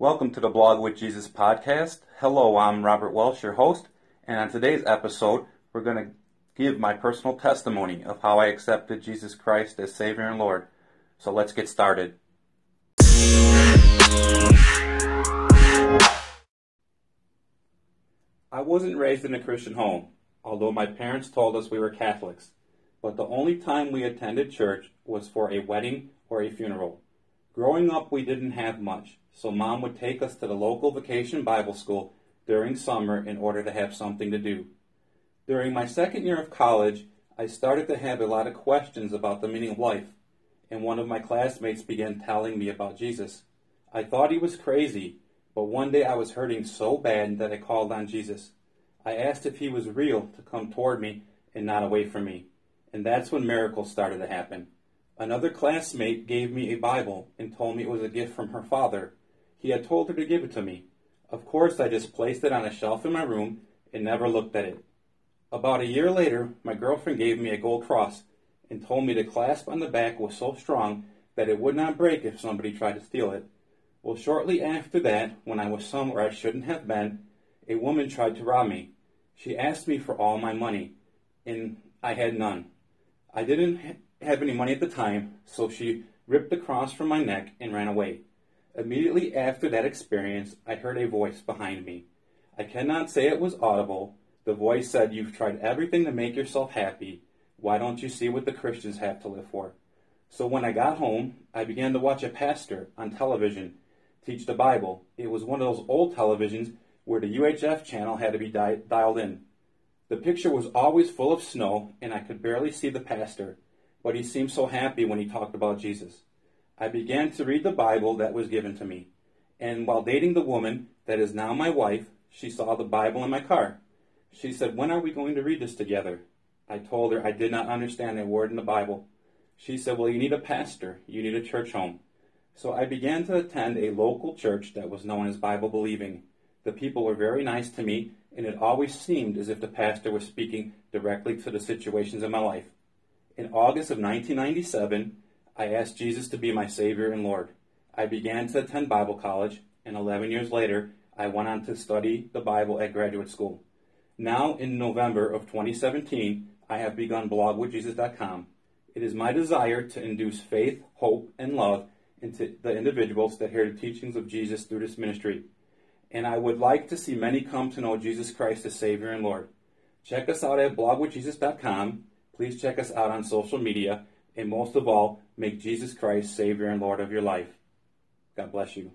Welcome to the Blog with Jesus podcast. Hello, I'm Robert Welsh, your host, and on today's episode, we're going to give my personal testimony of how I accepted Jesus Christ as Savior and Lord. So let's get started. I wasn't raised in a Christian home, although my parents told us we were Catholics, but the only time we attended church was for a wedding or a funeral. Growing up, we didn't have much, so mom would take us to the local vacation Bible school during summer in order to have something to do. During my second year of college, I started to have a lot of questions about the meaning of life, and one of my classmates began telling me about Jesus. I thought he was crazy, but one day I was hurting so bad that I called on Jesus. I asked if he was real to come toward me and not away from me, and that's when miracles started to happen. Another classmate gave me a Bible and told me it was a gift from her father. He had told her to give it to me. Of course, I just placed it on a shelf in my room and never looked at it. About a year later, my girlfriend gave me a gold cross and told me the clasp on the back was so strong that it would not break if somebody tried to steal it. Well, shortly after that, when I was somewhere I shouldn't have been, a woman tried to rob me. She asked me for all my money, and I had none. I didn't have any money at the time, so she ripped the cross from my neck and ran away. Immediately after that experience, I heard a voice behind me. I cannot say it was audible. The voice said, You've tried everything to make yourself happy. Why don't you see what the Christians have to live for? So when I got home, I began to watch a pastor on television teach the Bible. It was one of those old televisions where the UHF channel had to be di- dialed in. The picture was always full of snow, and I could barely see the pastor but he seemed so happy when he talked about Jesus. I began to read the Bible that was given to me, and while dating the woman that is now my wife, she saw the Bible in my car. She said, When are we going to read this together? I told her I did not understand a word in the Bible. She said, Well, you need a pastor, you need a church home. So I began to attend a local church that was known as Bible Believing. The people were very nice to me, and it always seemed as if the pastor was speaking directly to the situations in my life. In August of 1997, I asked Jesus to be my Savior and Lord. I began to attend Bible college, and 11 years later, I went on to study the Bible at graduate school. Now, in November of 2017, I have begun blogwithjesus.com. It is my desire to induce faith, hope, and love into the individuals that hear the teachings of Jesus through this ministry. And I would like to see many come to know Jesus Christ as Savior and Lord. Check us out at blogwithjesus.com Please check us out on social media, and most of all, make Jesus Christ Savior and Lord of your life. God bless you.